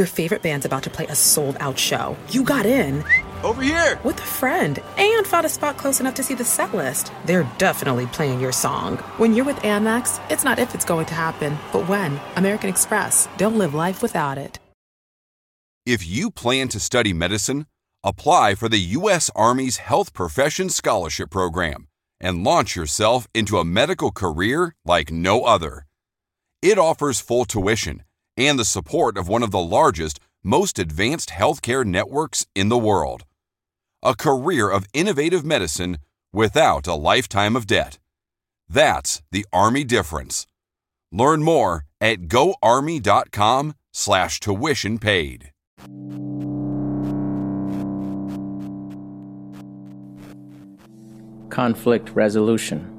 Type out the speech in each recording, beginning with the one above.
Your favorite band's about to play a sold out show. You got in. Over here! With a friend and found a spot close enough to see the set list. They're definitely playing your song. When you're with Amex, it's not if it's going to happen, but when. American Express. Don't live life without it. If you plan to study medicine, apply for the U.S. Army's Health Professions Scholarship Program and launch yourself into a medical career like no other. It offers full tuition and the support of one of the largest, most advanced healthcare networks in the world. A career of innovative medicine without a lifetime of debt. That's the Army difference. Learn more at goarmy.com slash tuition paid. Conflict resolution.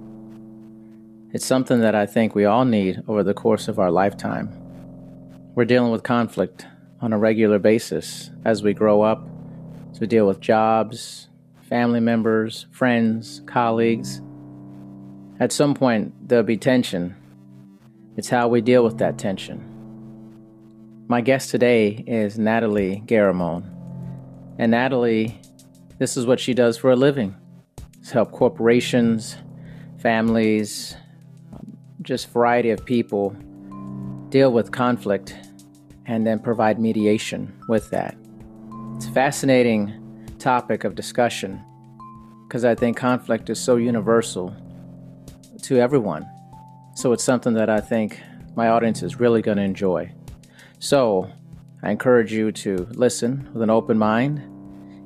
It's something that I think we all need over the course of our lifetime. We're dealing with conflict on a regular basis as we grow up to deal with jobs, family members, friends, colleagues. At some point, there'll be tension. It's how we deal with that tension. My guest today is Natalie Garramone. And Natalie, this is what she does for a living. It's help corporations, families, just variety of people deal with conflict and then provide mediation with that. It's a fascinating topic of discussion because I think conflict is so universal to everyone. So it's something that I think my audience is really going to enjoy. So I encourage you to listen with an open mind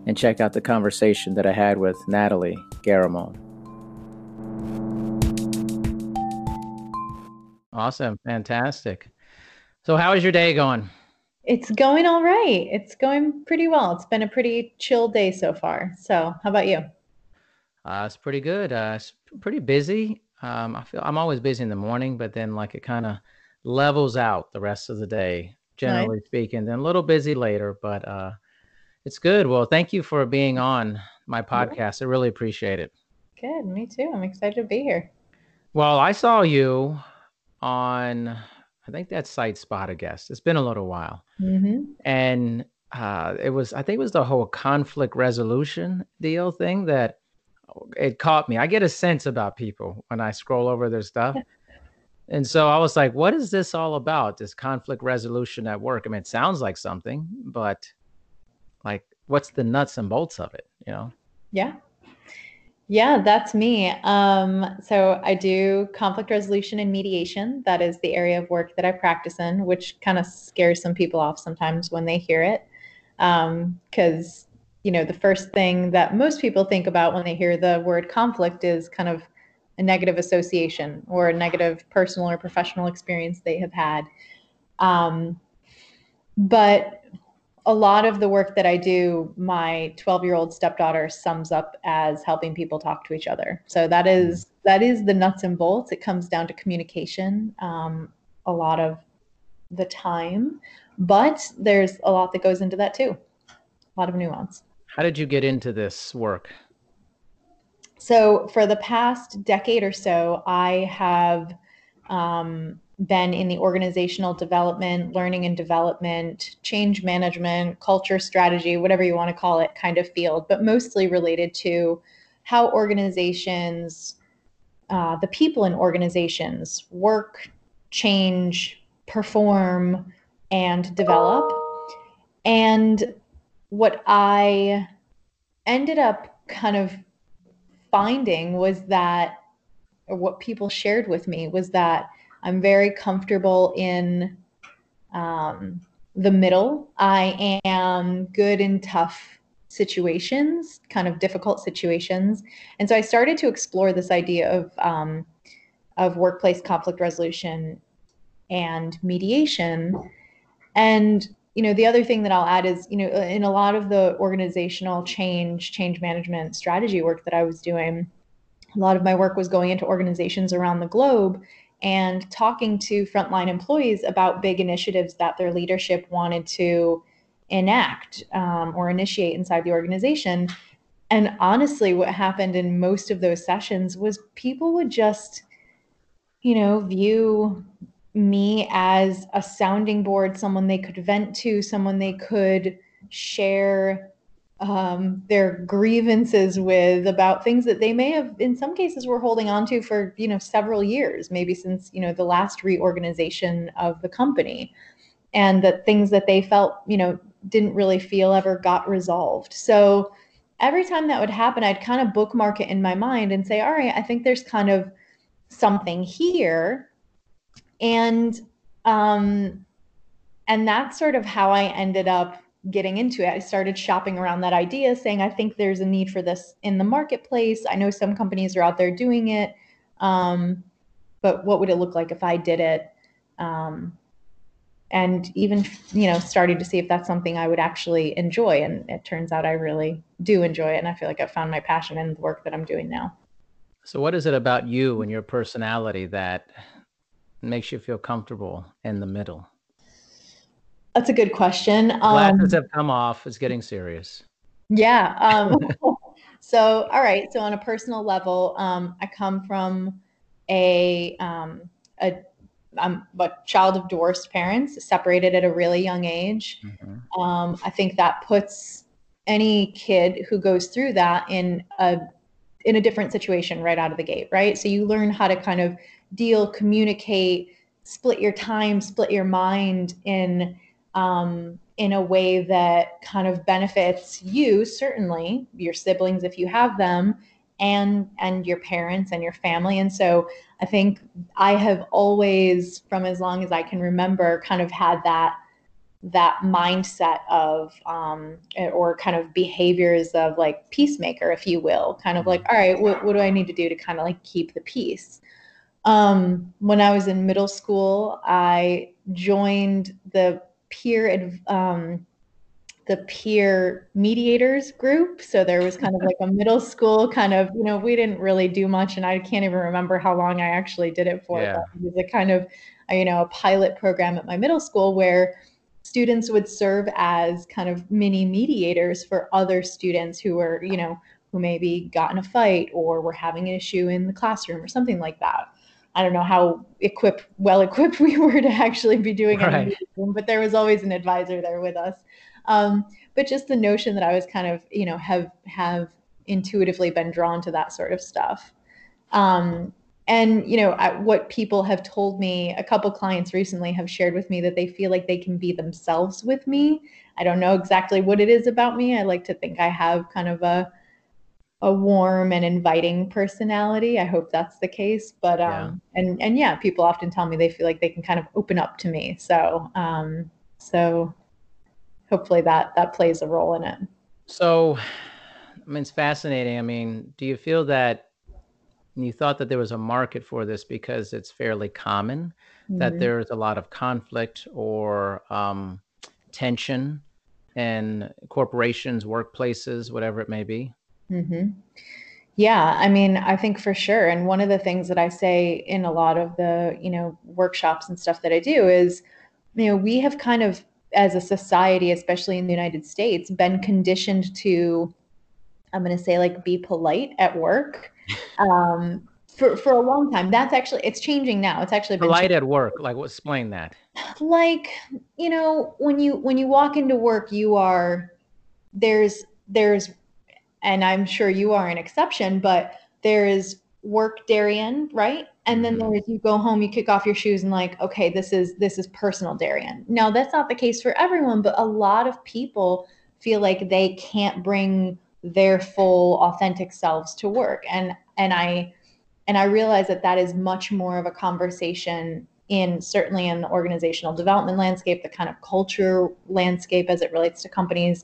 and check out the conversation that I had with Natalie Garramone. Awesome. Fantastic. So, how is your day going? It's going all right. It's going pretty well. It's been a pretty chill day so far. So, how about you? Uh, it's pretty good. Uh, it's pretty busy. Um, I feel I'm always busy in the morning, but then like it kind of levels out the rest of the day, generally speaking. Then a little busy later, but uh, it's good. Well, thank you for being on my podcast. I really appreciate it. Good. Me too. I'm excited to be here. Well, I saw you on I think that's Site Spot a guest. It's been a little while, mm-hmm. and uh, it was I think it was the whole conflict resolution deal thing that it caught me. I get a sense about people when I scroll over their stuff. And so I was like, what is this all about? This conflict resolution at work? I mean, it sounds like something, but like, what's the nuts and bolts of it, you know? Yeah. Yeah, that's me. Um, so I do conflict resolution and mediation. That is the area of work that I practice in, which kind of scares some people off sometimes when they hear it. Because, um, you know, the first thing that most people think about when they hear the word conflict is kind of a negative association or a negative personal or professional experience they have had. Um, but a lot of the work that I do, my 12 year old stepdaughter sums up as helping people talk to each other. So that is that is the nuts and bolts. It comes down to communication um, a lot of the time, but there's a lot that goes into that too. A lot of nuance. How did you get into this work? So for the past decade or so, I have um, been in the organizational development, learning and development, change management, culture strategy, whatever you want to call it, kind of field, but mostly related to how organizations, uh, the people in organizations work, change, perform, and develop. And what I ended up kind of finding was that, or what people shared with me was that I'm very comfortable in um, the middle. I am good in tough situations, kind of difficult situations. And so I started to explore this idea of um, of workplace conflict resolution and mediation. And you know, the other thing that I'll add is, you know, in a lot of the organizational change, change management strategy work that I was doing, a lot of my work was going into organizations around the globe and talking to frontline employees about big initiatives that their leadership wanted to enact um, or initiate inside the organization. And honestly, what happened in most of those sessions was people would just, you know, view me as a sounding board, someone they could vent to, someone they could share um, their grievances with about things that they may have, in some cases, were holding on to for you know several years, maybe since you know the last reorganization of the company, and that things that they felt you know didn't really feel ever got resolved. So every time that would happen, I'd kind of bookmark it in my mind and say, all right, I think there's kind of something here. And um and that's sort of how I ended up getting into it. I started shopping around that idea, saying, I think there's a need for this in the marketplace. I know some companies are out there doing it. Um, but what would it look like if I did it? Um, and even you know starting to see if that's something i would actually enjoy and it turns out i really do enjoy it and i feel like I've found my passion in the work that i'm doing now so what is it about you and your personality that makes you feel comfortable in the middle that's a good question glasses um, have come off it's getting serious yeah um, so all right so on a personal level um, i come from a um, a I'm a child of divorced parents, separated at a really young age. Mm-hmm. Um, I think that puts any kid who goes through that in a in a different situation right out of the gate, right? So you learn how to kind of deal, communicate, split your time, split your mind in um, in a way that kind of benefits you, certainly your siblings if you have them, and and your parents and your family and so i think i have always from as long as i can remember kind of had that that mindset of um, or kind of behaviors of like peacemaker if you will kind of like mm-hmm. all right what, what do i need to do to kind of like keep the peace um, when i was in middle school i joined the peer um, the peer mediators group. So there was kind of like a middle school kind of, you know, we didn't really do much and I can't even remember how long I actually did it for. Yeah. But it was a kind of, you know, a pilot program at my middle school where students would serve as kind of mini mediators for other students who were, you know, who maybe got in a fight or were having an issue in the classroom or something like that. I don't know how equipped, well equipped we were to actually be doing right. it, but there was always an advisor there with us. Um, but just the notion that I was kind of, you know, have have intuitively been drawn to that sort of stuff. Um, and you know what people have told me a couple clients recently have shared with me that they feel like they can be themselves with me i don't know exactly what it is about me i like to think i have kind of a a warm and inviting personality i hope that's the case but um yeah. and and yeah people often tell me they feel like they can kind of open up to me so um so hopefully that that plays a role in it. So, I mean, it's fascinating. I mean, do you feel that you thought that there was a market for this because it's fairly common mm-hmm. that there's a lot of conflict or um, tension in corporations, workplaces, whatever it may be? Mm-hmm. Yeah, I mean, I think for sure. And one of the things that I say in a lot of the, you know, workshops and stuff that I do is, you know, we have kind of as a society, especially in the United States, been conditioned to, I'm going to say, like, be polite at work. Um, for, for a long time. That's actually it's changing now. It's actually been polite at work. Like, explain that. Like, you know, when you when you walk into work, you are there's there's, and I'm sure you are an exception, but there is work Darian, right? And then mm-hmm. there's you go home, you kick off your shoes and like, okay, this is this is personal Darian. Now that's not the case for everyone, but a lot of people feel like they can't bring their full authentic selves to work. And and I and I realize that that is much more of a conversation in certainly in the organizational development landscape, the kind of culture landscape as it relates to companies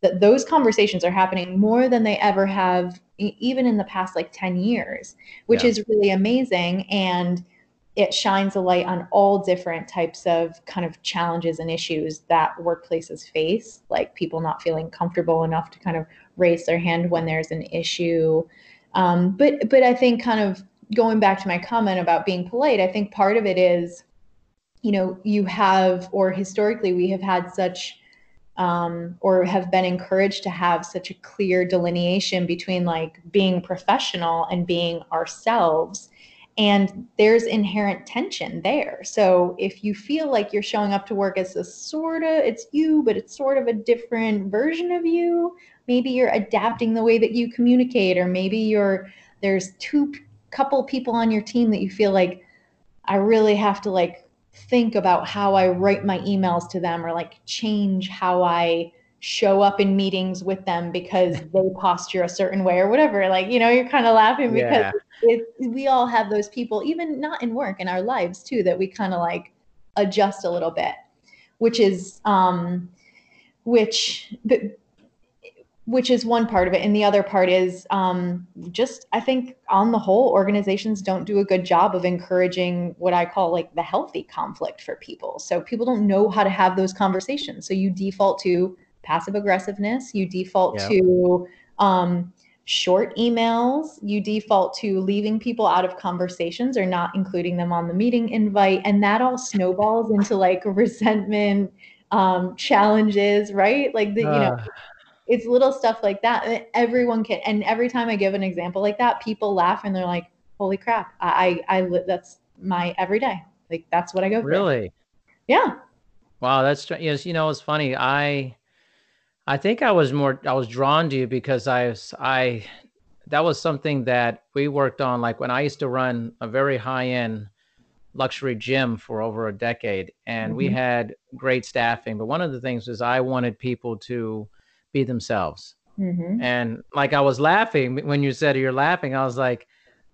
that those conversations are happening more than they ever have even in the past like 10 years which yeah. is really amazing and it shines a light on all different types of kind of challenges and issues that workplaces face like people not feeling comfortable enough to kind of raise their hand when there's an issue um, but but i think kind of going back to my comment about being polite i think part of it is you know you have or historically we have had such um, or have been encouraged to have such a clear delineation between like being professional and being ourselves and there's inherent tension there. So if you feel like you're showing up to work as a sort of it's you but it's sort of a different version of you. Maybe you're adapting the way that you communicate or maybe you're there's two couple people on your team that you feel like i really have to like think about how i write my emails to them or like change how i show up in meetings with them because they posture a certain way or whatever. Like you know you're kind of laughing because yeah. it, we all have those people, even not in work, in our lives too, that we kind of like adjust a little bit, which is, um, which, but, which is one part of it. And the other part is um, just, I think, on the whole, organizations don't do a good job of encouraging what I call like the healthy conflict for people. So people don't know how to have those conversations. So you default to passive aggressiveness, you default yeah. to, um, short emails, you default to leaving people out of conversations or not including them on the meeting invite. And that all snowballs into like resentment, um, challenges, right? Like the, you know, it's little stuff like that. Everyone can, and every time I give an example like that, people laugh and they're like, holy crap, I, I, I that's my everyday. Like that's what I go through. Really? Yeah. Wow. That's, yes. You know, it's funny. I, I think I was more I was drawn to you because I I that was something that we worked on like when I used to run a very high end luxury gym for over a decade and mm-hmm. we had great staffing but one of the things is I wanted people to be themselves. Mm-hmm. And like I was laughing when you said you're laughing I was like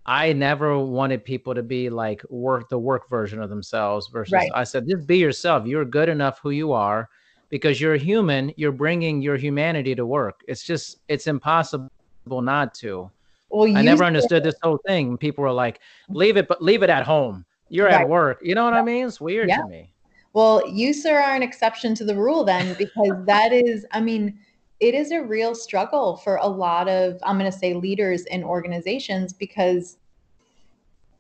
I never wanted people to be like work the work version of themselves versus right. I said just be yourself. You're good enough who you are because you're human you're bringing your humanity to work it's just it's impossible not to well i never understood this whole thing people were like leave it but leave it at home you're right. at work you know what yeah. i mean it's weird yeah. to me well you sir are an exception to the rule then because that is i mean it is a real struggle for a lot of i'm going to say leaders in organizations because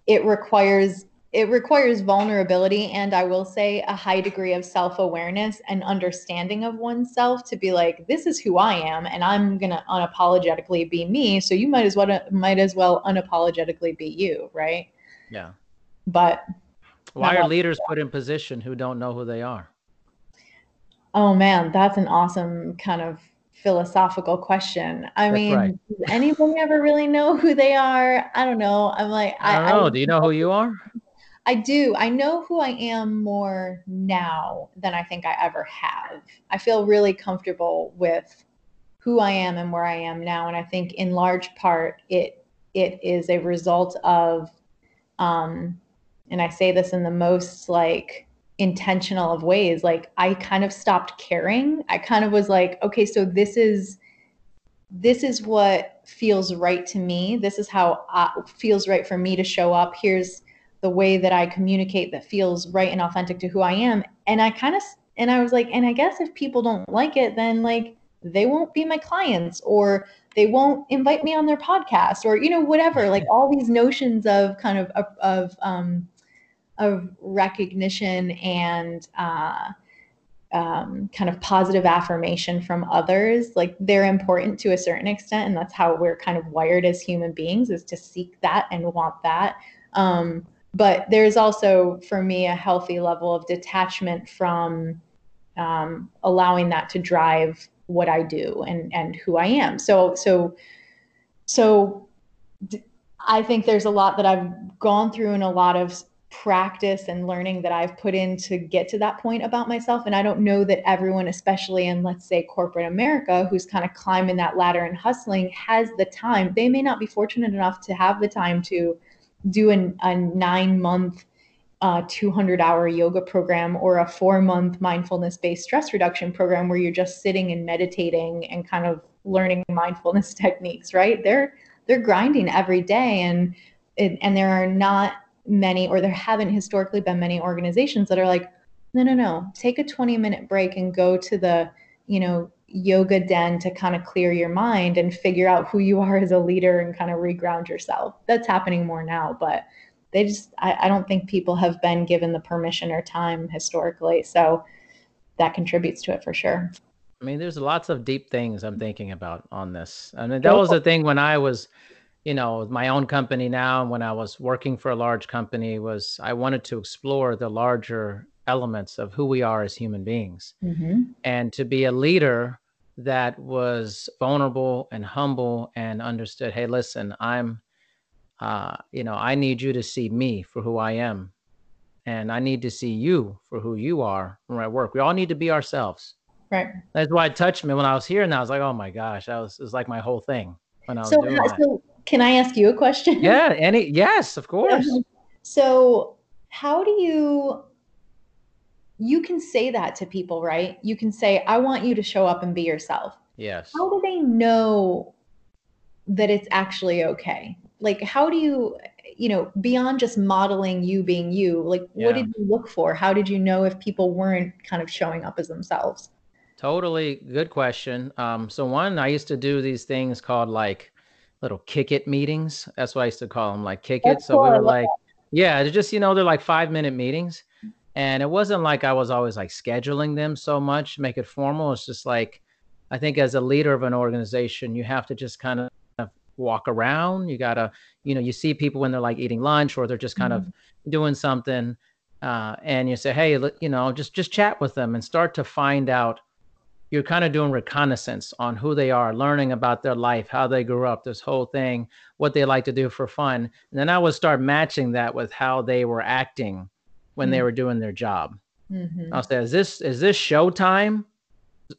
it requires it requires vulnerability and I will say a high degree of self awareness and understanding of oneself to be like, this is who I am, and I'm gonna unapologetically be me. So you might as well might as well unapologetically be you, right? Yeah. But why are leaders put in position who don't know who they are? Oh man, that's an awesome kind of philosophical question. I That's mean, right. does anybody ever really know who they are? I don't know. I'm like, I don't know. I, Do you know who you are? I do. I know who I am more now than I think I ever have. I feel really comfortable with who I am and where I am now, and I think in large part it it is a result of, um, and I say this in the most like intentional of ways. Like I kind of stopped caring. I kind of was like, okay, so this is this is what feels right to me. This is how it feels right for me to show up. Here's the way that I communicate that feels right and authentic to who I am. And I kind of, and I was like, and I guess if people don't like it, then like they won't be my clients or they won't invite me on their podcast or, you know, whatever, like all these notions of kind of, of, of, um, of recognition and, uh, um, kind of positive affirmation from others like they're important to a certain extent and that's how we're kind of wired as human beings is to seek that and want that um, but there's also for me a healthy level of detachment from um, allowing that to drive what I do and and who I am. So so so I think there's a lot that I've gone through and a lot of practice and learning that I've put in to get to that point about myself. And I don't know that everyone, especially in let's say corporate America, who's kind of climbing that ladder and hustling, has the time. They may not be fortunate enough to have the time to do an, a nine month uh, 200 hour yoga program or a four month mindfulness based stress reduction program where you're just sitting and meditating and kind of learning mindfulness techniques right they're they're grinding every day and and there are not many or there haven't historically been many organizations that are like no no no take a 20 minute break and go to the you know yoga den to kind of clear your mind and figure out who you are as a leader and kind of reground yourself. That's happening more now, but they just, I, I don't think people have been given the permission or time historically. So that contributes to it for sure. I mean, there's lots of deep things I'm thinking about on this. I mean, that was the thing when I was you know, my own company now, when I was working for a large company, was I wanted to explore the larger elements of who we are as human beings. Mm-hmm. and to be a leader that was vulnerable and humble and understood hey listen i'm uh, you know i need you to see me for who i am. And i need to see you for who you are when i work. We all need to be ourselves. Right. That's why it touched me when i was here and i was like oh my gosh that was, it was like my whole thing when i was so, doing that. Can i ask you a question yeah any yes of course so how do you you can say that to people, right? You can say, I want you to show up and be yourself. Yes. How do they know that it's actually okay? Like, how do you, you know, beyond just modeling you being you, like, yeah. what did you look for? How did you know if people weren't kind of showing up as themselves? Totally good question. Um, so, one, I used to do these things called like little kick it meetings. That's what I used to call them, like kick That's it. So, cool. we were like, yeah, they're just, you know, they're like five minute meetings and it wasn't like I was always like scheduling them so much, make it formal. It's just like I think as a leader of an organization, you have to just kind of walk around. You gotta, you know, you see people when they're like eating lunch or they're just kind mm-hmm. of doing something, uh, and you say, hey, you know, just just chat with them and start to find out. You're kind of doing reconnaissance on who they are, learning about their life, how they grew up, this whole thing, what they like to do for fun. And then I would start matching that with how they were acting when mm-hmm. they were doing their job. Mm-hmm. I'll say, is this is this showtime,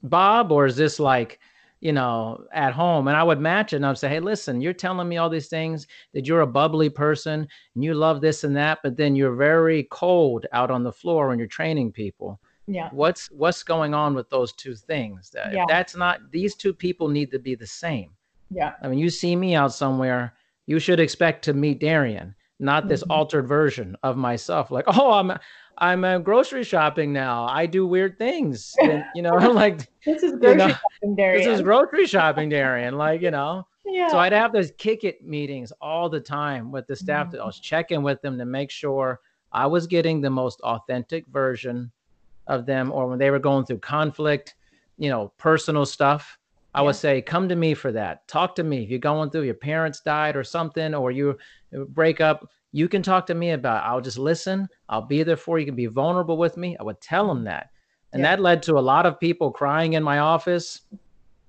Bob, or is this like, you know, at home? And I would match it and I'd say, hey, listen, you're telling me all these things that you're a bubbly person and you love this and that, but then you're very cold out on the floor when you're training people. Yeah. What's what's going on with those two things? That yeah. That's not these two people need to be the same. Yeah. I mean, you see me out somewhere, you should expect to meet Darian not this mm-hmm. altered version of myself like oh i'm i'm uh, grocery shopping now i do weird things and, you know I'm like this is grocery you know, shopping darian this is grocery shopping darian like you know yeah. so i'd have those kick it meetings all the time with the staff mm-hmm. i was checking with them to make sure i was getting the most authentic version of them or when they were going through conflict you know personal stuff I would say, come to me for that. Talk to me. If you're going through your parents died or something, or you break up, you can talk to me about it. I'll just listen. I'll be there for you. You can be vulnerable with me. I would tell them that. And yeah. that led to a lot of people crying in my office,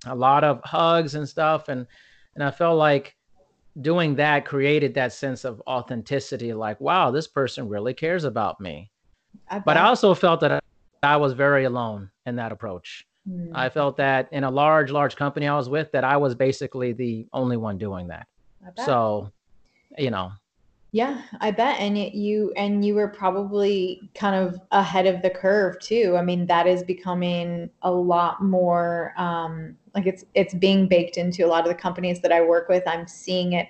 a lot of hugs and stuff. And and I felt like doing that created that sense of authenticity, like, wow, this person really cares about me. I but I also felt that I was very alone in that approach. Mm. I felt that in a large, large company I was with, that I was basically the only one doing that. So, you know. Yeah, I bet. And it, you and you were probably kind of ahead of the curve too. I mean, that is becoming a lot more um, like it's it's being baked into a lot of the companies that I work with. I'm seeing it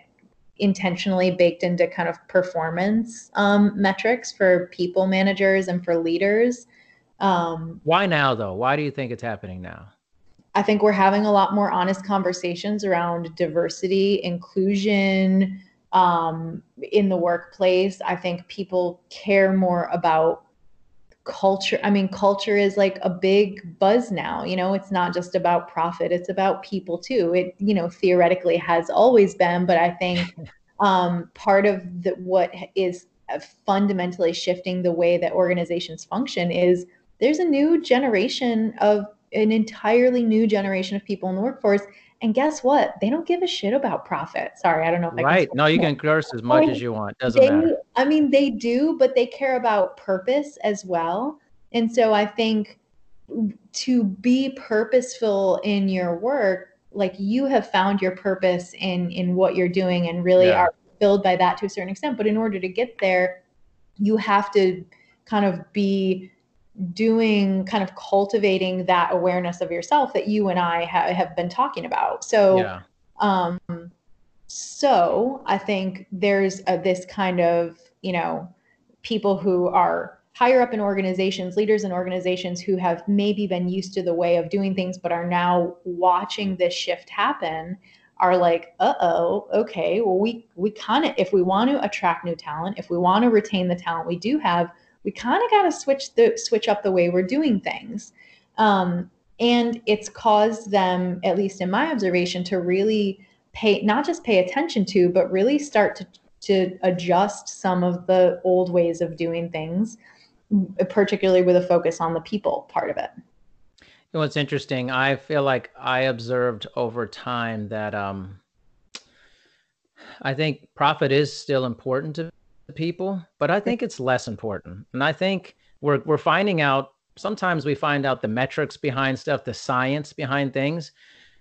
intentionally baked into kind of performance um, metrics for people managers and for leaders um, Why now, though? Why do you think it's happening now? I think we're having a lot more honest conversations around diversity, inclusion um, in the workplace. I think people care more about culture. I mean, culture is like a big buzz now. You know, it's not just about profit, it's about people too. It, you know, theoretically has always been, but I think um, part of the, what is fundamentally shifting the way that organizations function is there's a new generation of an entirely new generation of people in the workforce. And guess what? They don't give a shit about profit. Sorry, I don't know if I right. no, you can curse as much as you want. Doesn't they, matter. I mean, they do, but they care about purpose as well. And so I think to be purposeful in your work, like you have found your purpose in in what you're doing and really yeah. are filled by that to a certain extent. But in order to get there, you have to kind of be doing kind of cultivating that awareness of yourself that you and I ha- have been talking about. So, yeah. um, so I think there's a, this kind of, you know, people who are higher up in organizations, leaders in organizations who have maybe been used to the way of doing things, but are now watching this shift happen are like, uh oh, okay, well, we, we kind of, if we want to attract new talent, if we want to retain the talent we do have, we kind of got to switch the switch up the way we're doing things. Um, and it's caused them, at least in my observation, to really pay not just pay attention to, but really start to to adjust some of the old ways of doing things, particularly with a focus on the people part of it. You know, what's interesting, I feel like I observed over time that um, I think profit is still important to people, but I think it's less important. And I think we're we're finding out sometimes we find out the metrics behind stuff, the science behind things,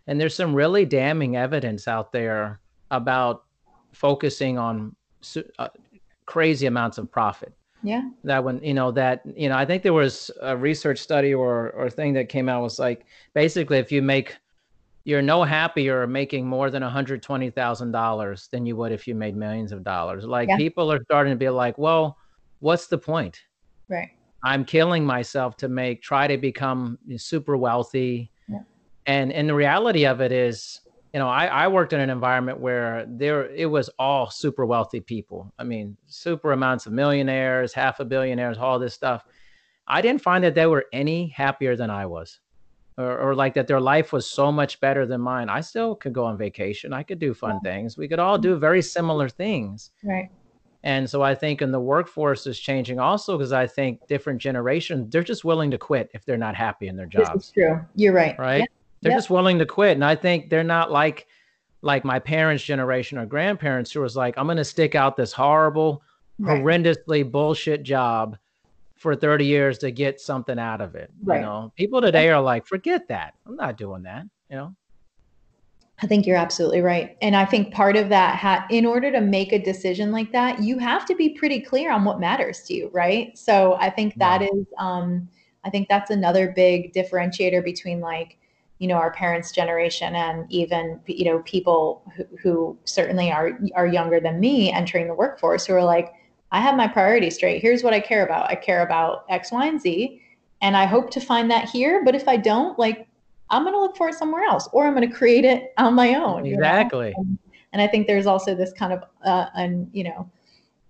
and there's some really damning evidence out there about focusing on uh, crazy amounts of profit. Yeah. That when you know that you know I think there was a research study or or thing that came out was like basically if you make you're no happier making more than $120,000 than you would if you made millions of dollars. Like yeah. people are starting to be like, well, what's the point? Right. I'm killing myself to make, try to become super wealthy. Yeah. And, and the reality of it is, you know, I, I worked in an environment where there, it was all super wealthy people. I mean, super amounts of millionaires, half a billionaires, all this stuff. I didn't find that they were any happier than I was or, or like that their life was so much better than mine. I still could go on vacation. I could do fun yeah. things. We could all mm-hmm. do very similar things. Right. And so I think in the workforce is changing also because I think different generations, they're just willing to quit if they're not happy in their jobs. This is true. You're right. Right. Yeah. They're just willing to quit. And I think they're not like like my parents' generation or grandparents who was like, I'm gonna stick out this horrible, right. horrendously bullshit job for 30 years to get something out of it. Right. You know, people today are like, forget that. I'm not doing that. You know. I think you're absolutely right. And I think part of that, ha- in order to make a decision like that, you have to be pretty clear on what matters to you, right? So I think that is, um, I think that's another big differentiator between like, you know, our parents' generation and even, you know, people who, who certainly are are younger than me entering the workforce who are like, I have my priorities straight. Here's what I care about. I care about X, Y, and Z. And I hope to find that here. But if I don't, like, I'm going to look for it somewhere else or I'm going to create it on my own. Exactly. And, and, I think there's also this kind of, uh, an, you know,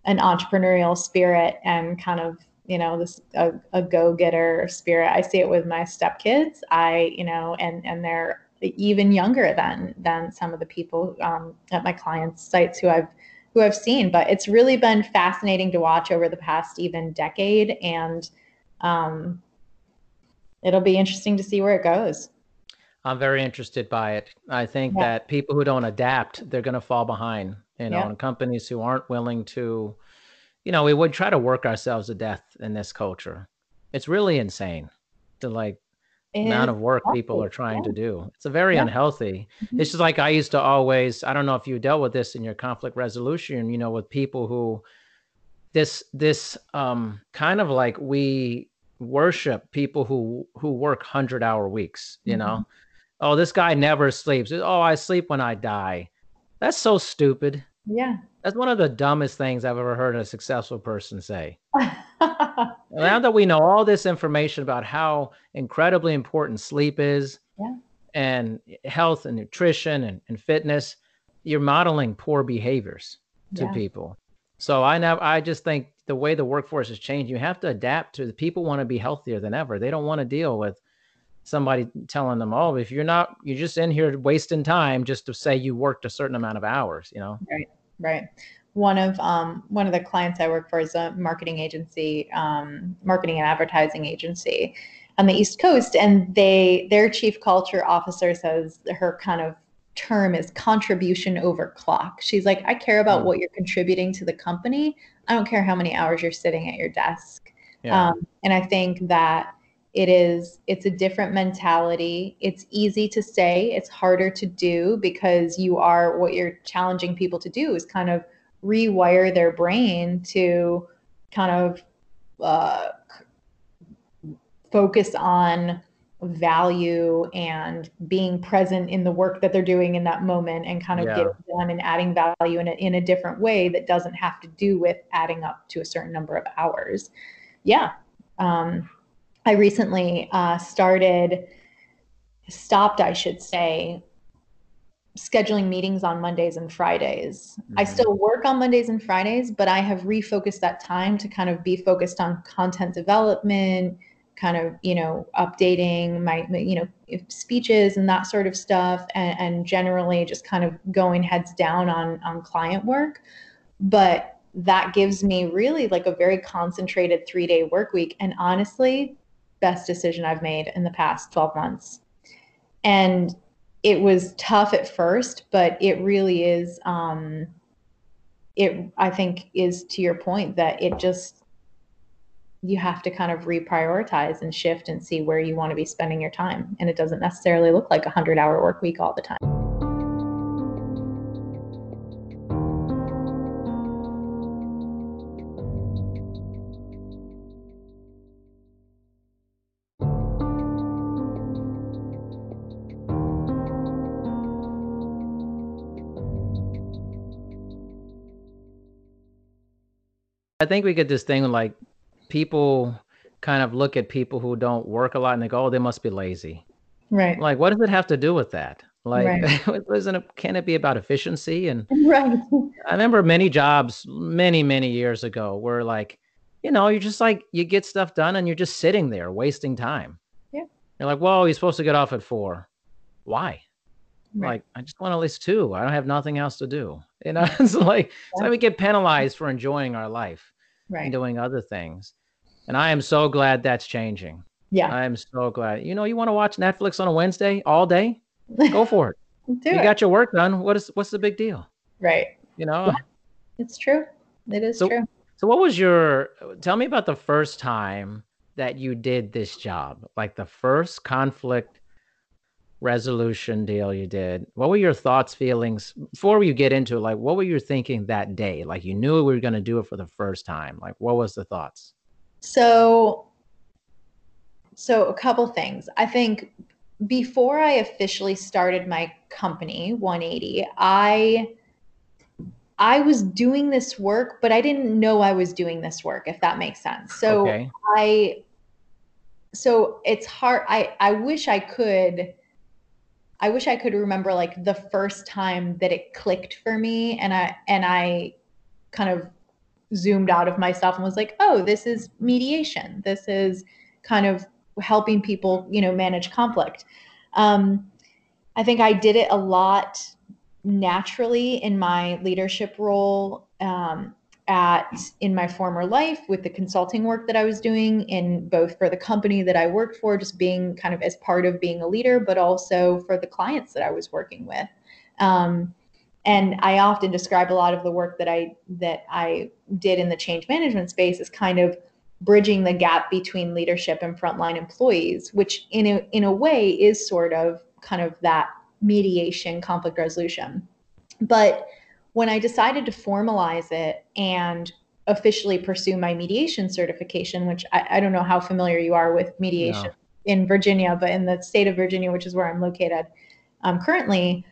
an entrepreneurial spirit and kind of, you know, this a, a go-getter spirit. I see it with my stepkids. I, you know, and and they're even younger than than some of the people um, at my clients' sites who I've who I've seen. But it's really been fascinating to watch over the past even decade, and um, it'll be interesting to see where it goes. I'm very interested by it. I think yeah. that people who don't adapt, they're going to fall behind. You know, yeah. and companies who aren't willing to, you know, we would try to work ourselves to death in this culture. It's really insane to like amount of work people are trying yeah. to do. It's a very yeah. unhealthy. Mm-hmm. It's just like I used to always, I don't know if you dealt with this in your conflict resolution, you know, with people who this this um kind of like we worship people who who work 100 hour weeks, you mm-hmm. know. Oh, this guy never sleeps. Oh, I sleep when I die. That's so stupid. Yeah. That's one of the dumbest things I've ever heard a successful person say. now that we know all this information about how incredibly important sleep is yeah. and health and nutrition and, and fitness, you're modeling poor behaviors to yeah. people. So I now I just think the way the workforce has changed, you have to adapt to the people want to be healthier than ever. They don't want to deal with somebody telling them, "Oh, if you're not, you're just in here wasting time just to say you worked a certain amount of hours," you know. Right. Right. One of um, one of the clients I work for is a marketing agency, um, marketing and advertising agency on the East Coast, and they their chief culture officer says her kind of term is contribution over clock. She's like, I care about what you're contributing to the company. I don't care how many hours you're sitting at your desk. Yeah. Um, and I think that it is it's a different mentality it's easy to say it's harder to do because you are what you're challenging people to do is kind of rewire their brain to kind of uh, focus on value and being present in the work that they're doing in that moment and kind of yeah. getting done and adding value in a, in a different way that doesn't have to do with adding up to a certain number of hours yeah um, I recently uh, started, stopped, I should say, scheduling meetings on Mondays and Fridays. Mm-hmm. I still work on Mondays and Fridays, but I have refocused that time to kind of be focused on content development, kind of you know updating my you know speeches and that sort of stuff and, and generally just kind of going heads down on on client work but that gives me really like a very concentrated three day work week and honestly best decision i've made in the past 12 months and it was tough at first but it really is um it i think is to your point that it just you have to kind of reprioritize and shift and see where you want to be spending your time. And it doesn't necessarily look like a 100 hour work week all the time. I think we get this thing like people kind of look at people who don't work a lot and they go, "Oh, they must be lazy." Right. Like, what does it have to do with that? Like, right. isn't it, can it be about efficiency? And right. I remember many jobs many, many years ago where like, you know, you're just like you get stuff done and you're just sitting there wasting time. Yeah. You're like, well, you're supposed to get off at four. Why? Right. Like, I just want at least two. I don't have nothing else to do. You know, it's like yeah. so we get penalized for enjoying our life right. and doing other things. And I am so glad that's changing. Yeah. I am so glad. You know, you want to watch Netflix on a Wednesday all day? Go for it. Do you it. got your work done. What is what's the big deal? Right. You know? Yeah. It's true. It is so, true. So what was your tell me about the first time that you did this job? Like the first conflict resolution deal you did. What were your thoughts, feelings before you get into it? Like what were you thinking that day? Like you knew we were going to do it for the first time. Like what was the thoughts? So, so a couple things. I think before I officially started my company, 180, I I was doing this work, but I didn't know I was doing this work, if that makes sense. So okay. I so it's hard. I I wish I could I wish I could remember like the first time that it clicked for me and I and I kind of zoomed out of myself and was like, oh, this is mediation. This is kind of helping people, you know, manage conflict. Um, I think I did it a lot naturally in my leadership role um, at in my former life with the consulting work that I was doing in both for the company that I worked for, just being kind of as part of being a leader, but also for the clients that I was working with. Um, and I often describe a lot of the work that I that I did in the change management space as kind of bridging the gap between leadership and frontline employees, which in a in a way is sort of kind of that mediation conflict resolution. But when I decided to formalize it and officially pursue my mediation certification, which I, I don't know how familiar you are with mediation no. in Virginia, but in the state of Virginia, which is where I'm located um, currently,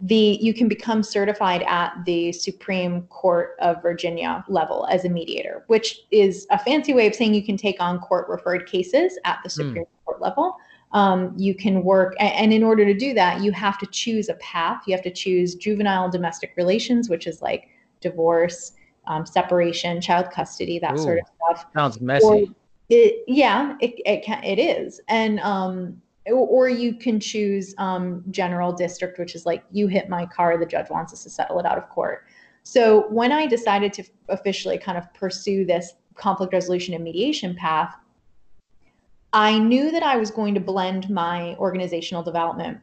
the you can become certified at the Supreme Court of Virginia level as a mediator, which is a fancy way of saying you can take on court referred cases at the hmm. Supreme mm. Court level. Um, you can work, and in order to do that, you have to choose a path. You have to choose juvenile domestic relations, which is like divorce, um, separation, child custody, that Ooh, sort of stuff. Sounds messy. It, yeah, it, it, can, it is. And um, or you can choose um, general district, which is like you hit my car, the judge wants us to settle it out of court. So when I decided to officially kind of pursue this conflict resolution and mediation path, I knew that I was going to blend my organizational development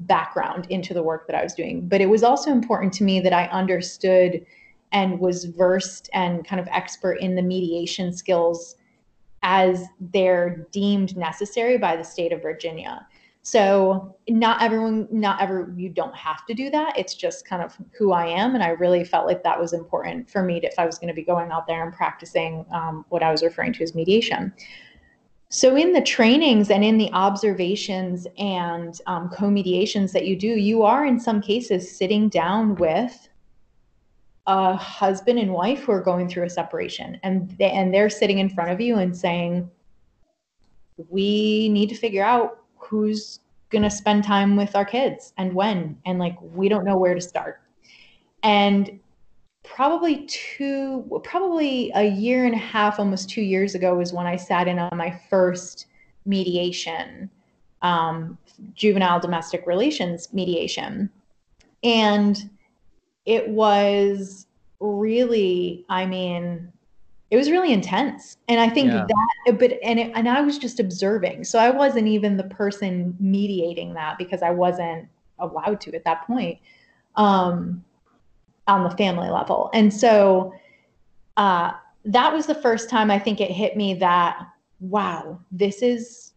background into the work that I was doing. But it was also important to me that I understood and was versed and kind of expert in the mediation skills as they're deemed necessary by the state of Virginia. So not everyone, not ever, you don't have to do that. It's just kind of who I am. And I really felt like that was important for me to, if I was going to be going out there and practicing um, what I was referring to as mediation. So in the trainings and in the observations and um, co-mediations that you do, you are in some cases sitting down with a husband and wife who are going through a separation and they, and they're sitting in front of you and saying we need to figure out who's going to spend time with our kids and when and like we don't know where to start. And probably two, probably a year and a half, almost two years ago, was when I sat in on my first mediation, um, juvenile domestic relations mediation. And it was really, I mean, it was really intense. And I think yeah. that, but, and, it, and I was just observing. So I wasn't even the person mediating that because I wasn't allowed to at that point. Um, on the family level. And so uh, that was the first time I think it hit me that, wow, this is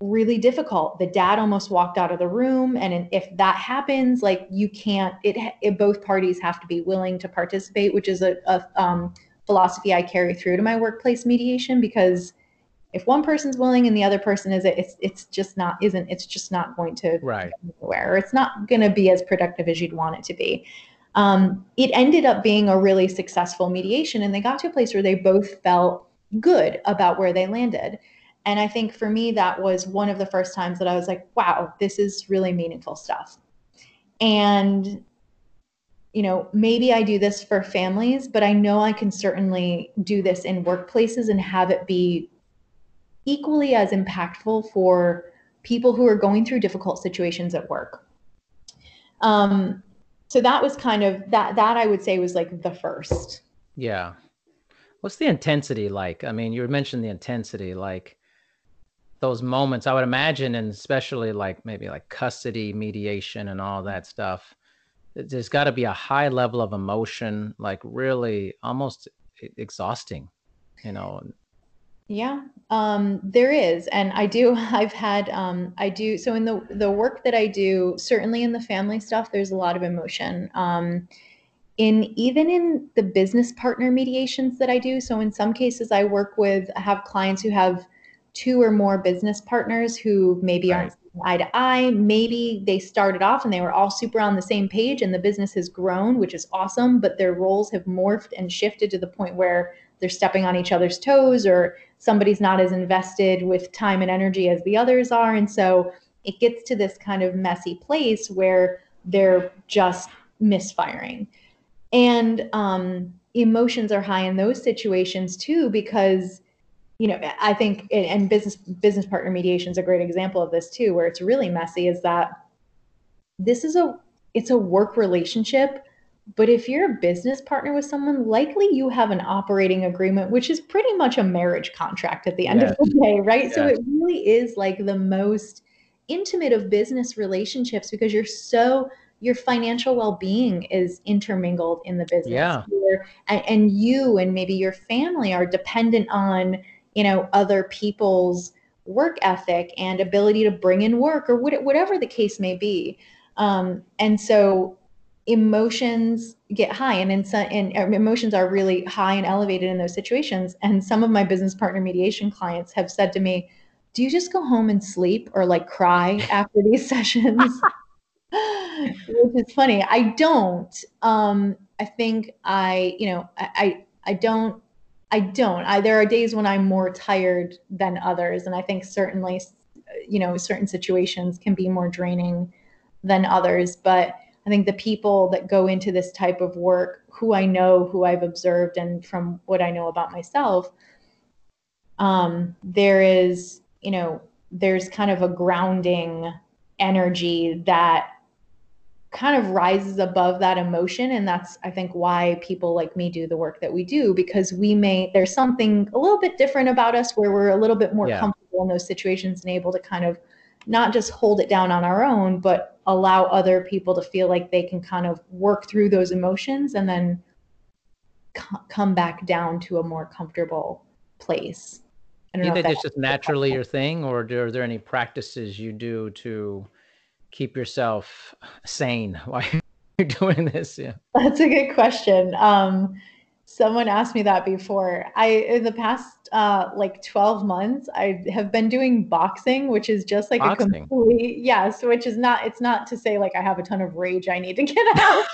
really difficult. The dad almost walked out of the room. And if that happens, like you can't, it, it both parties have to be willing to participate, which is a, a um, philosophy I carry through to my workplace mediation because if one person's willing and the other person is it's it's just not isn't it's just not going to right where or it's not going to be as productive as you'd want it to be um, it ended up being a really successful mediation and they got to a place where they both felt good about where they landed. And i think for me that was one of the first times that i was like wow this is really meaningful stuff. And you know maybe i do this for families but i know i can certainly do this in workplaces and have it be equally as impactful for people who are going through difficult situations at work. Um, so that was kind of that that i would say was like the first. Yeah. What's the intensity like? I mean you mentioned the intensity like those moments i would imagine and especially like maybe like custody mediation and all that stuff there's got to be a high level of emotion like really almost exhausting you know yeah, um, there is, and I do. I've had, um, I do. So in the the work that I do, certainly in the family stuff, there's a lot of emotion. Um, in even in the business partner mediations that I do. So in some cases, I work with I have clients who have two or more business partners who maybe right. aren't eye to eye. Maybe they started off and they were all super on the same page, and the business has grown, which is awesome. But their roles have morphed and shifted to the point where they're stepping on each other's toes or somebody's not as invested with time and energy as the others are. And so it gets to this kind of messy place where they're just misfiring. And um, emotions are high in those situations too because you know i think and business business partner mediation is a great example of this too where it's really messy is that this is a it's a work relationship but if you're a business partner with someone, likely you have an operating agreement, which is pretty much a marriage contract at the end yes. of the day, right? Yes. So it really is like the most intimate of business relationships because you're so your financial well-being is intermingled in the business yeah. and, and you and maybe your family are dependent on you know other people's work ethic and ability to bring in work or whatever the case may be um, and so emotions get high and in some, and uh, emotions are really high and elevated in those situations. And some of my business partner mediation clients have said to me do you just go home and sleep or like cry after these sessions? Which is funny. I don't. Um i think i you know i i, I don't i don't. I, there are days when i'm more tired than others and i think certainly you know certain situations can be more draining than others. But I think the people that go into this type of work, who I know, who I've observed, and from what I know about myself, um, there is, you know, there's kind of a grounding energy that kind of rises above that emotion and that's i think why people like me do the work that we do because we may there's something a little bit different about us where we're a little bit more yeah. comfortable in those situations and able to kind of not just hold it down on our own but allow other people to feel like they can kind of work through those emotions and then c- come back down to a more comfortable place. I do you think it's just naturally your thing, or are there any practices you do to keep yourself sane while you're doing this? Yeah, that's a good question. Um, someone asked me that before. I in the past uh, like 12 months, I have been doing boxing, which is just like boxing. a complete yes, which is not. It's not to say like I have a ton of rage I need to get out.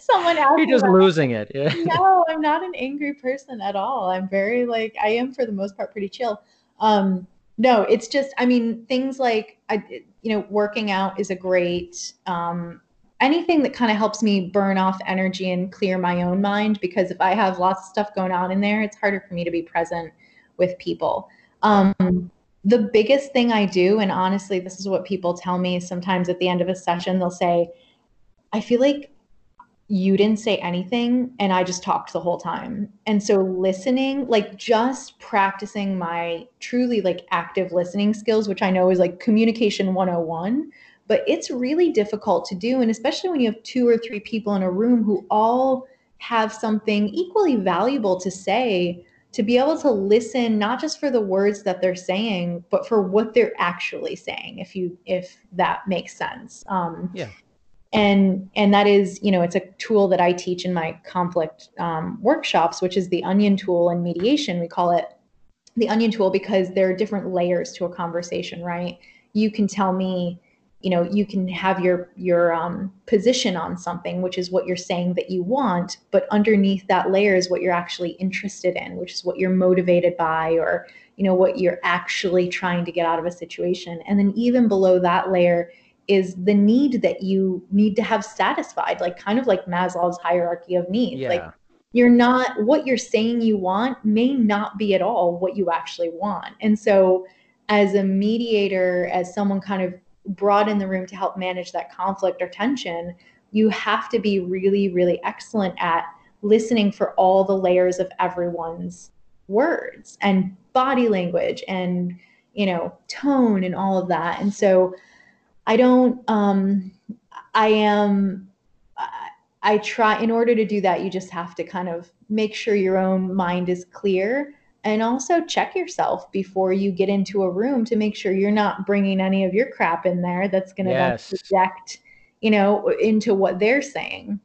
Someone asked. You're just losing it. Yeah. No, I'm not an angry person at all. I'm very like I am for the most part pretty chill. Um, no, it's just I mean things like I you know working out is a great um, anything that kind of helps me burn off energy and clear my own mind because if I have lots of stuff going on in there, it's harder for me to be present with people. Um, the biggest thing I do, and honestly, this is what people tell me sometimes at the end of a session, they'll say, I feel like you didn't say anything and I just talked the whole time. And so listening, like just practicing my truly like active listening skills, which I know is like communication 101, but it's really difficult to do. And especially when you have two or three people in a room who all have something equally valuable to say, to be able to listen not just for the words that they're saying but for what they're actually saying if you if that makes sense. Um, yeah. and and that is you know it's a tool that i teach in my conflict um, workshops which is the onion tool in mediation. We call it the onion tool because there are different layers to a conversation right? You can tell me you know you can have your your um, position on something which is what you're saying that you want but underneath that layer is what you're actually interested in which is what you're motivated by or you know what you're actually trying to get out of a situation. And then even below that layer is the need that you need to have satisfied like kind of like maslow's hierarchy of needs. Yeah. like you're not what you're saying you want may not be at all what you actually want. And so as a mediator as someone kind of brought in the room to help manage that conflict or tension, you have to be really, really excellent at listening for all the layers of everyone's words and body language and you know tone and all of that. And so i don't um i am I try in order to do that you just have to kind of make sure your own mind is clear and also check yourself before you get into a room to make sure you're not bringing any of your crap in there that's going to yes. project you know into what they're saying.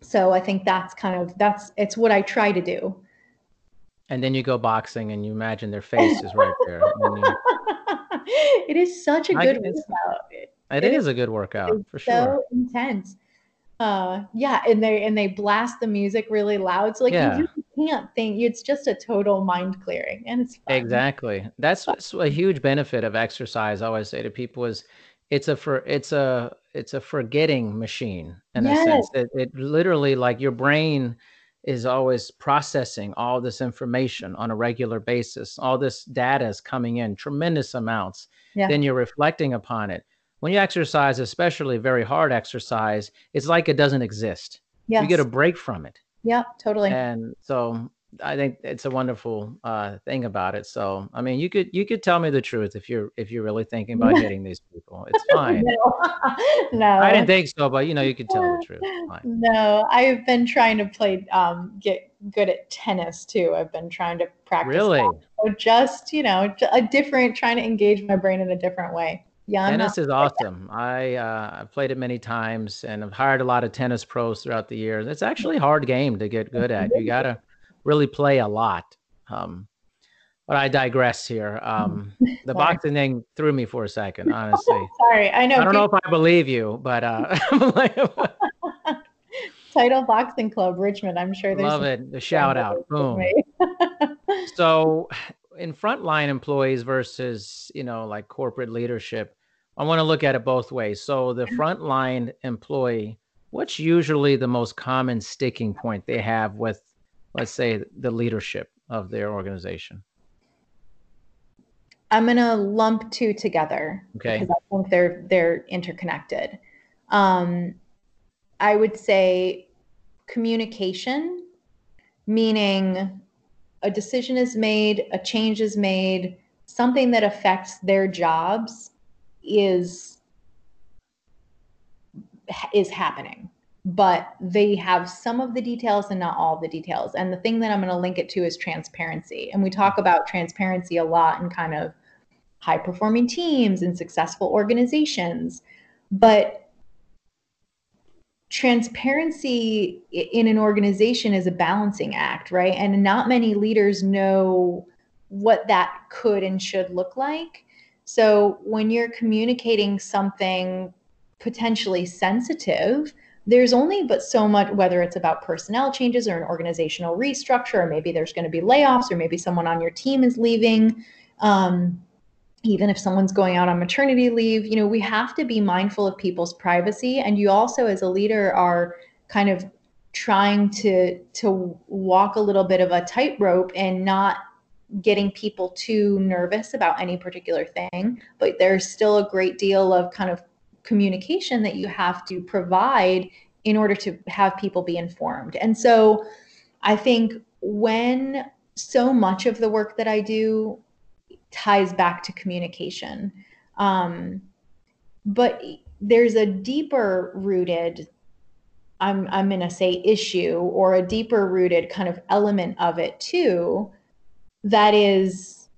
So i think that's kind of that's it's what i try to do. And then you go boxing and you imagine their face is right there. You... it is such a good workout. it, it is, is a good workout for sure. so intense uh yeah and they and they blast the music really loud so like yeah. you can't think it's just a total mind clearing and it's fun. exactly that's a huge benefit of exercise i always say to people is it's a for it's a it's a forgetting machine in yes. a sense it, it literally like your brain is always processing all this information on a regular basis all this data is coming in tremendous amounts yeah. then you're reflecting upon it when you exercise, especially very hard exercise, it's like it doesn't exist. Yes. You get a break from it. Yeah, totally. And so I think it's a wonderful uh, thing about it. So I mean, you could you could tell me the truth if you're if you're really thinking about hitting these people. It's fine. no. no, I didn't think so, but you know, you could tell the truth. No, I've been trying to play um, get good at tennis too. I've been trying to practice. Really? So just you know, a different trying to engage my brain in a different way yeah, tennis is awesome. I uh, I've played it many times, and I've hired a lot of tennis pros throughout the years. It's actually a hard game to get good at. You got to really play a lot. Um, but I digress here. Um, the boxing thing threw me for a second, honestly. Sorry, I know. I don't know if I believe you, but uh, Title Boxing Club, Richmond. I'm sure there's love it. The shout out, boom. so, in frontline employees versus you know like corporate leadership i want to look at it both ways. So the frontline employee what's usually the most common sticking point they have with let's say the leadership of their organization? I'm going to lump two together okay. because i think they're they're interconnected. Um, i would say communication meaning a decision is made, a change is made, something that affects their jobs is is happening. But they have some of the details and not all the details. And the thing that i'm going to link it to is transparency. And we talk about transparency a lot in kind of high performing teams and successful organizations. But transparency in an organization is a balancing act, right? And not many leaders know what that could and should look like. So when you're communicating something potentially sensitive, there's only but so much, whether it's about personnel changes or an organizational restructure, or maybe there's going to be layoffs, or maybe someone on your team is leaving. Um, even if someone's going out on maternity leave, you know, we have to be mindful of people's privacy. And you also, as a leader, are kind of trying to to walk a little bit of a tightrope and not getting people too nervous about any particular thing. But there's still a great deal of kind of communication that you have to provide in order to have people be informed. And so I think when so much of the work that I do ties back to communication. Um, but there's a deeper rooted, I'm, I'm going to say issue or a deeper rooted kind of element of it too, that is,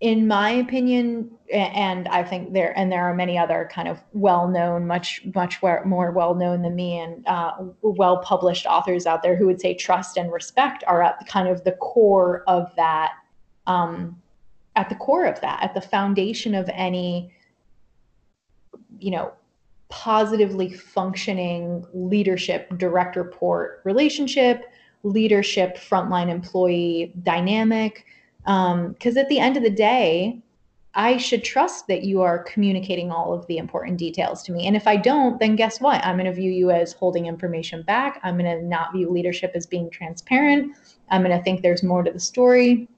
in my opinion, and I think there and there are many other kind of well-known, much much more well-known than me, and uh, well-published authors out there who would say trust and respect are at kind of the core of that um, at the core of that, at the foundation of any, you know, positively functioning leadership direct report relationship, leadership frontline employee dynamic. Because um, at the end of the day, I should trust that you are communicating all of the important details to me. And if I don't, then guess what? I'm going to view you as holding information back. I'm going to not view leadership as being transparent. I'm going to think there's more to the story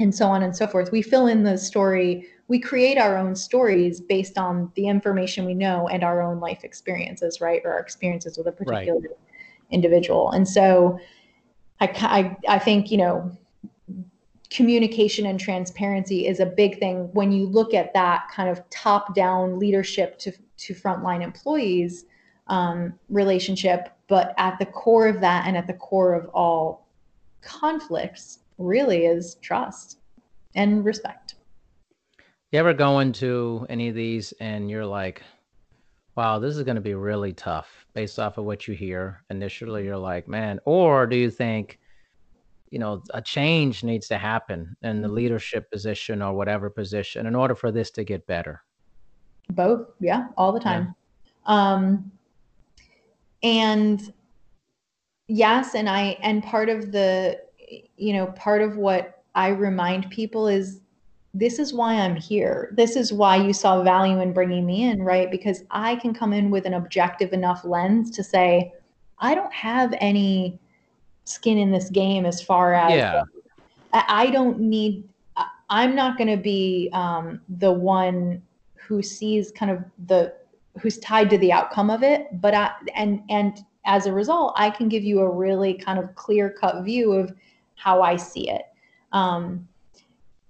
and so on and so forth. We fill in the story, we create our own stories based on the information we know and our own life experiences, right? Or our experiences with a particular right. individual. And so I, I, I think, you know, communication and transparency is a big thing when you look at that kind of top down leadership to, to frontline employees um, relationship. But at the core of that and at the core of all conflicts really is trust and respect. You ever go into any of these and you're like, wow, this is going to be really tough based off of what you hear initially? You're like, man, or do you think, you know, a change needs to happen in the leadership position or whatever position in order for this to get better? Both. Yeah. All the time. Yeah. Um, and yes, and I, and part of the, you know, part of what I remind people is this is why I'm here. This is why you saw value in bringing me in, right? Because I can come in with an objective enough lens to say, I don't have any skin in this game as far as yeah. I don't need, I'm not going to be um, the one who sees kind of the, who's tied to the outcome of it. But I, and, and as a result, I can give you a really kind of clear cut view of, how I see it. Um,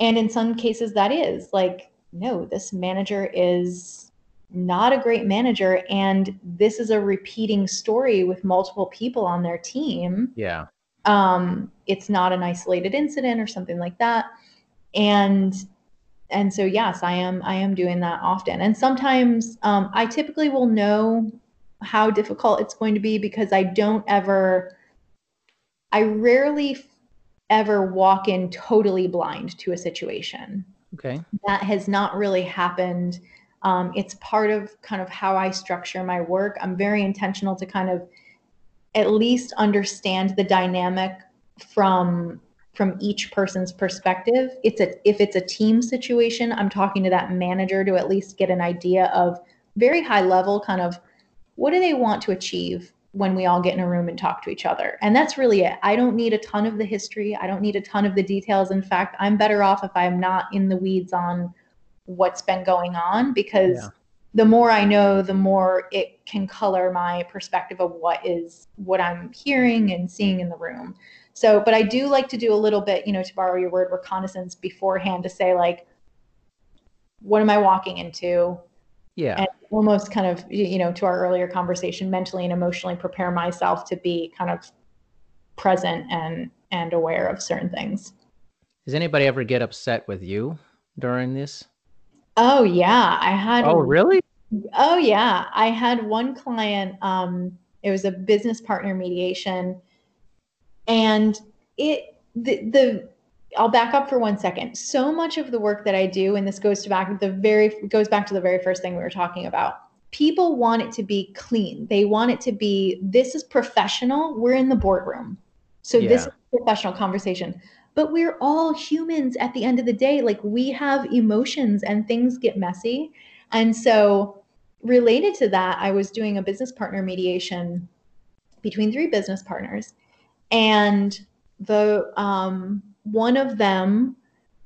and in some cases, that is like, no, this manager is not a great manager. And this is a repeating story with multiple people on their team. Yeah. Um, it's not an isolated incident or something like that. And and so yes, I am I am doing that often. And sometimes um, I typically will know how difficult it's going to be because I don't ever I rarely ever walk in totally blind to a situation. Okay. That has not really happened. Um, it's part of kind of how I structure my work. I'm very intentional to kind of at least understand the dynamic from from each person's perspective. It's a if it's a team situation, I'm talking to that manager to at least get an idea of very high level kind of what do they want to achieve when we all get in a room and talk to each other. And that's really it. I don't need a ton of the history. I don't need a ton of the details. In fact, I'm better off if I'm not in the weeds on what's been going on because yeah. the more I know, the more it can color my perspective of what is what I'm hearing and seeing in the room. So, but I do like to do a little bit, you know, to borrow your word, reconnaissance beforehand to say like what am I walking into? Yeah. and almost kind of you know to our earlier conversation mentally and emotionally prepare myself to be kind of present and and aware of certain things. Does anybody ever get upset with you during this? Oh yeah. I had oh really? Oh yeah. I had one client um it was a business partner mediation and it the the I'll back up for one second. So much of the work that I do, and this goes to back the very goes back to the very first thing we were talking about. People want it to be clean. They want it to be this is professional. We're in the boardroom. So yeah. this is professional conversation. but we're all humans at the end of the day. Like we have emotions and things get messy. And so, related to that, I was doing a business partner mediation between three business partners. And the um, one of them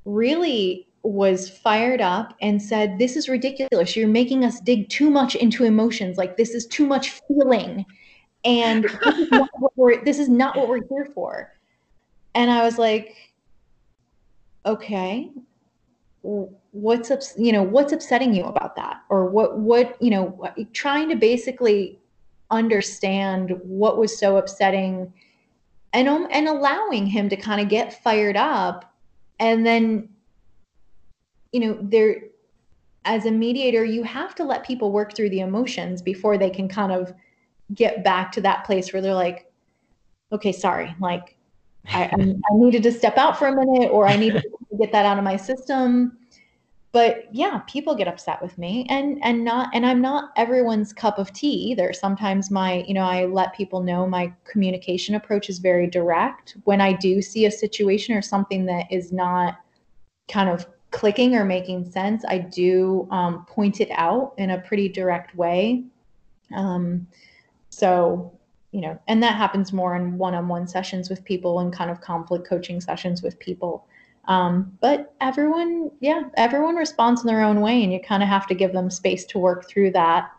really was fired up and said, This is ridiculous. You're making us dig too much into emotions. Like, this is too much feeling. And this is not what we're, this is not what we're here for. And I was like, Okay, what's up, you know, what's upsetting you about that? Or what, what, you know, trying to basically understand what was so upsetting and, um, and allowing him to kind of get fired up and then you know, there as a mediator, you have to let people work through the emotions before they can kind of get back to that place where they're like, okay, sorry, like I, I, needed to step out for a minute or I needed to get that out of my system. But yeah, people get upset with me and and not and I'm not everyone's cup of tea either. Sometimes my, you know, I let people know my communication approach is very direct. When I do see a situation or something that is not kind of clicking or making sense, I do um, point it out in a pretty direct way. Um, so, you know, and that happens more in one on one sessions with people and kind of conflict coaching sessions with people. Um, but everyone, yeah, everyone responds in their own way, and you kind of have to give them space to work through that.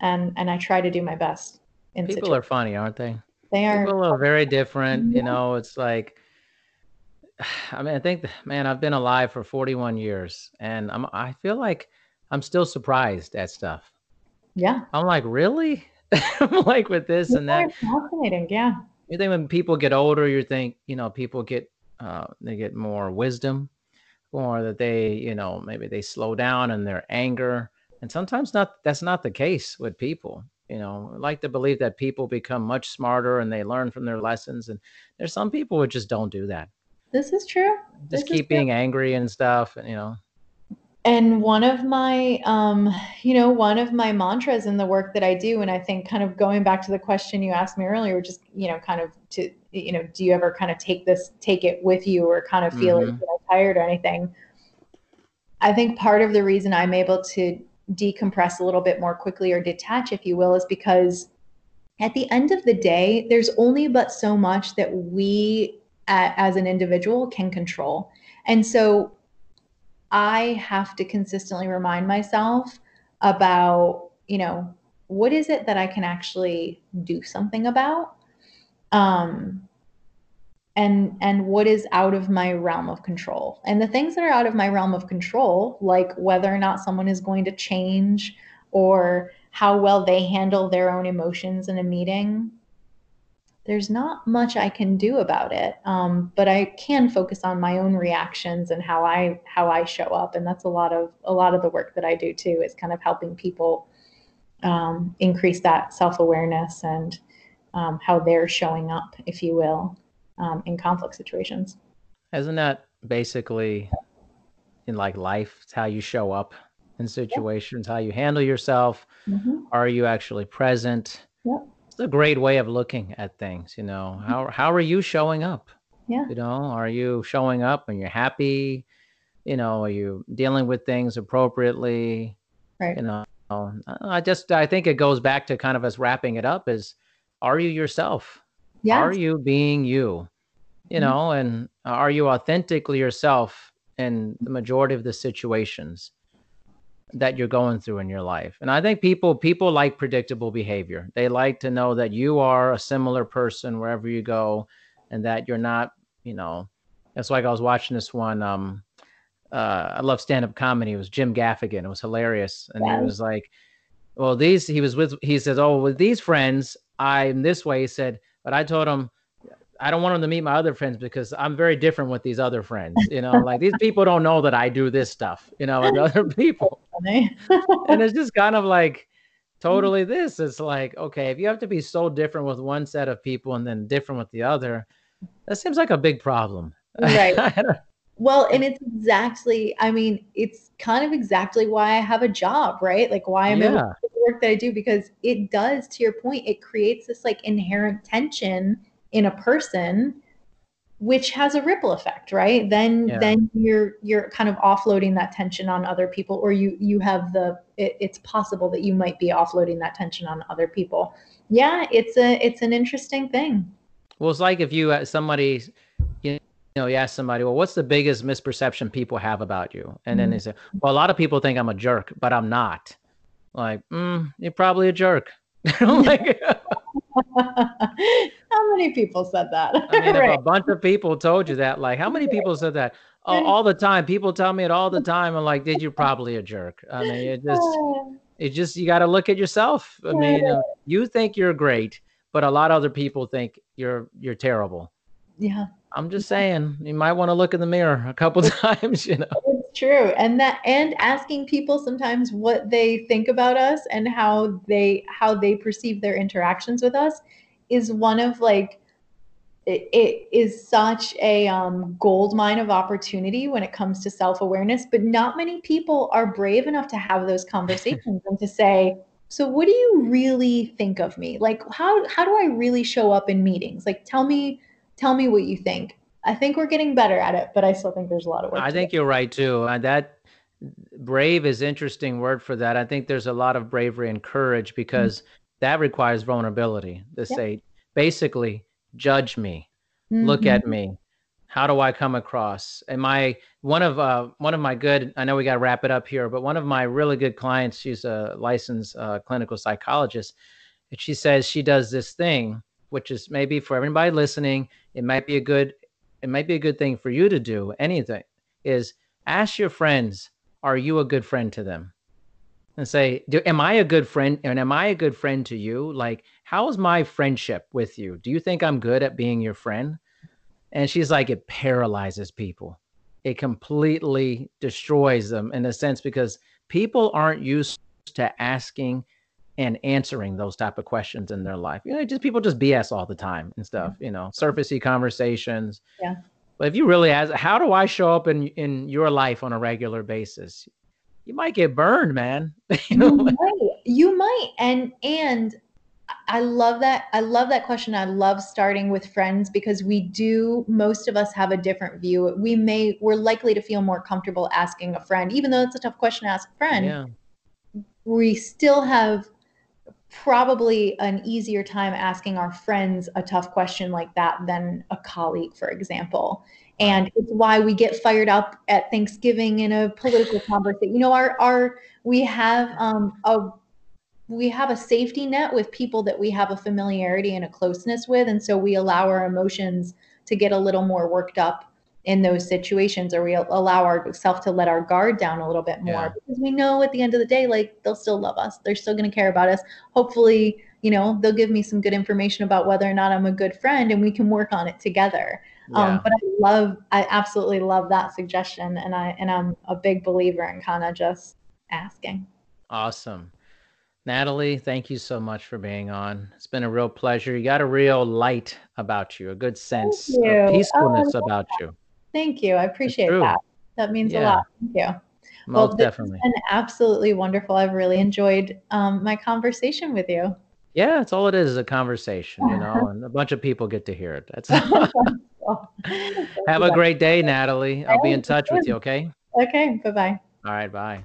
And and I try to do my best. people situations. are funny, aren't they? They are. People are very different. You know, it's like I mean, I think, man, I've been alive for 41 years, and I'm I feel like I'm still surprised at stuff. Yeah. I'm like, really? I'm like with this and that. Fascinating, yeah. You think when people get older, you think, you know, people get uh they get more wisdom, or that they, you know, maybe they slow down in their anger. And sometimes not that's not the case with people. You know, I like to believe that people become much smarter and they learn from their lessons. And there's some people who just don't do that this is true. Just this keep being angry and stuff, and you know. And one of my, um, you know, one of my mantras in the work that I do, and I think kind of going back to the question you asked me earlier, just you know, kind of to, you know, do you ever kind of take this, take it with you, or kind of feel mm-hmm. like tired or anything? I think part of the reason I'm able to decompress a little bit more quickly or detach, if you will, is because at the end of the day, there's only but so much that we as an individual can control. And so I have to consistently remind myself about, you know, what is it that I can actually do something about? Um, and and what is out of my realm of control and the things that are out of my realm of control like whether or not someone is going to change or how well they handle their own emotions in a meeting there's not much I can do about it. Um, but I can focus on my own reactions and how I how I show up, and that's a lot of a lot of the work that I do too. Is kind of helping people um, increase that self awareness and um, how they're showing up, if you will, um, in conflict situations. Isn't that basically in like life? It's how you show up in situations, how you handle yourself. Mm-hmm. Are you actually present? Yep a great way of looking at things. You know, mm-hmm. how how are you showing up? Yeah. You know, are you showing up and you're happy? You know, are you dealing with things appropriately? Right. You know, I just I think it goes back to kind of us wrapping it up is are you yourself? Yeah. Are you being you? You mm-hmm. know, and are you authentically yourself in the majority of the situations? that you're going through in your life. And I think people people like predictable behavior. They like to know that you are a similar person wherever you go and that you're not, you know. That's like I was watching this one um uh I love stand-up comedy. It was Jim Gaffigan. It was hilarious. And yeah. he was like, well, these he was with he says, "Oh, with these friends, I'm this way." He said, but I told him I don't want them to meet my other friends because I'm very different with these other friends. You know, like these people don't know that I do this stuff, you know, with other people. and it's just kind of like totally this. It's like, okay, if you have to be so different with one set of people and then different with the other, that seems like a big problem. Right. Well, and it's exactly, I mean, it's kind of exactly why I have a job, right? Like why I'm yeah. able to the work that I do because it does, to your point, it creates this like inherent tension in a person which has a ripple effect right then yeah. then you're you're kind of offloading that tension on other people or you you have the it, it's possible that you might be offloading that tension on other people yeah it's a it's an interesting thing well it's like if you uh, somebody know you ask somebody well what's the biggest misperception people have about you and mm-hmm. then they say well a lot of people think i'm a jerk but i'm not like mm, you're probably a jerk like, how many people said that? I mean, right. if a bunch of people told you that, like, how many people said that? Oh, all the time. People tell me it all the time. I'm like, did you probably a jerk? I mean, it just, it just, you got to look at yourself. I mean, uh, you think you're great, but a lot of other people think you're, you're terrible. Yeah. I'm just saying, you might want to look in the mirror a couple times, you know. It's true. And that and asking people sometimes what they think about us and how they how they perceive their interactions with us is one of like it, it is such a um, gold mine of opportunity when it comes to self-awareness but not many people are brave enough to have those conversations and to say so what do you really think of me like how how do i really show up in meetings like tell me tell me what you think. I think we're getting better at it, but I still think there's a lot of work. I think do. you're right too. Uh, that brave is interesting word for that. I think there's a lot of bravery and courage because mm-hmm. that requires vulnerability to say basically judge me, mm-hmm. look at me. How do I come across? Am I one of uh, one of my good? I know we got to wrap it up here, but one of my really good clients, she's a licensed uh, clinical psychologist, and she says she does this thing which is maybe for everybody listening, it might be a good it might be a good thing for you to do. Anything is ask your friends, are you a good friend to them? And say, am I a good friend? And am I a good friend to you? Like, how is my friendship with you? Do you think I'm good at being your friend? And she's like, it paralyzes people. It completely destroys them in a sense because people aren't used to asking and answering those type of questions in their life. You know, just people just BS all the time and stuff. You know, surfacey conversations. Yeah. But if you really ask, how do I show up in in your life on a regular basis? You might get burned, man. you, know? you might. You might. And and I love that. I love that question. I love starting with friends because we do, most of us have a different view. We may, we're likely to feel more comfortable asking a friend, even though it's a tough question to ask a friend. Yeah. We still have probably an easier time asking our friends a tough question like that than a colleague, for example. And it's why we get fired up at Thanksgiving in a political conversation. You know, our our we have um, a we have a safety net with people that we have a familiarity and a closeness with, and so we allow our emotions to get a little more worked up in those situations or we allow ourselves to let our guard down a little bit more yeah. because we know at the end of the day like they'll still love us they're still going to care about us hopefully you know they'll give me some good information about whether or not i'm a good friend and we can work on it together um, yeah. um, but i love i absolutely love that suggestion and i and i'm a big believer in kind of just asking awesome Natalie, thank you so much for being on. It's been a real pleasure. You got a real light about you, a good sense of peacefulness oh, about you. Thank you. I appreciate that. That means yeah. a lot. Thank you. Most well, definitely. And absolutely wonderful. I've really enjoyed um, my conversation with you. Yeah, it's all it is, is, a conversation, you know, and a bunch of people get to hear it. That's Have a great day, Natalie. I'll be in touch with you, okay? Okay, bye-bye. All right, bye.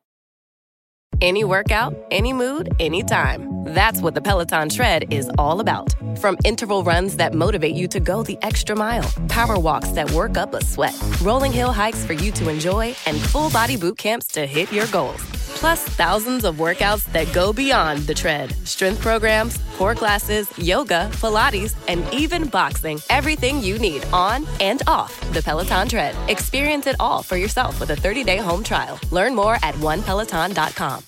Any workout, any mood, anytime. That's what the Peloton Tread is all about. From interval runs that motivate you to go the extra mile, power walks that work up a sweat, rolling hill hikes for you to enjoy, and full body boot camps to hit your goals. Plus, thousands of workouts that go beyond the tread strength programs, core classes, yoga, Pilates, and even boxing. Everything you need on and off the Peloton Tread. Experience it all for yourself with a 30 day home trial. Learn more at onepeloton.com.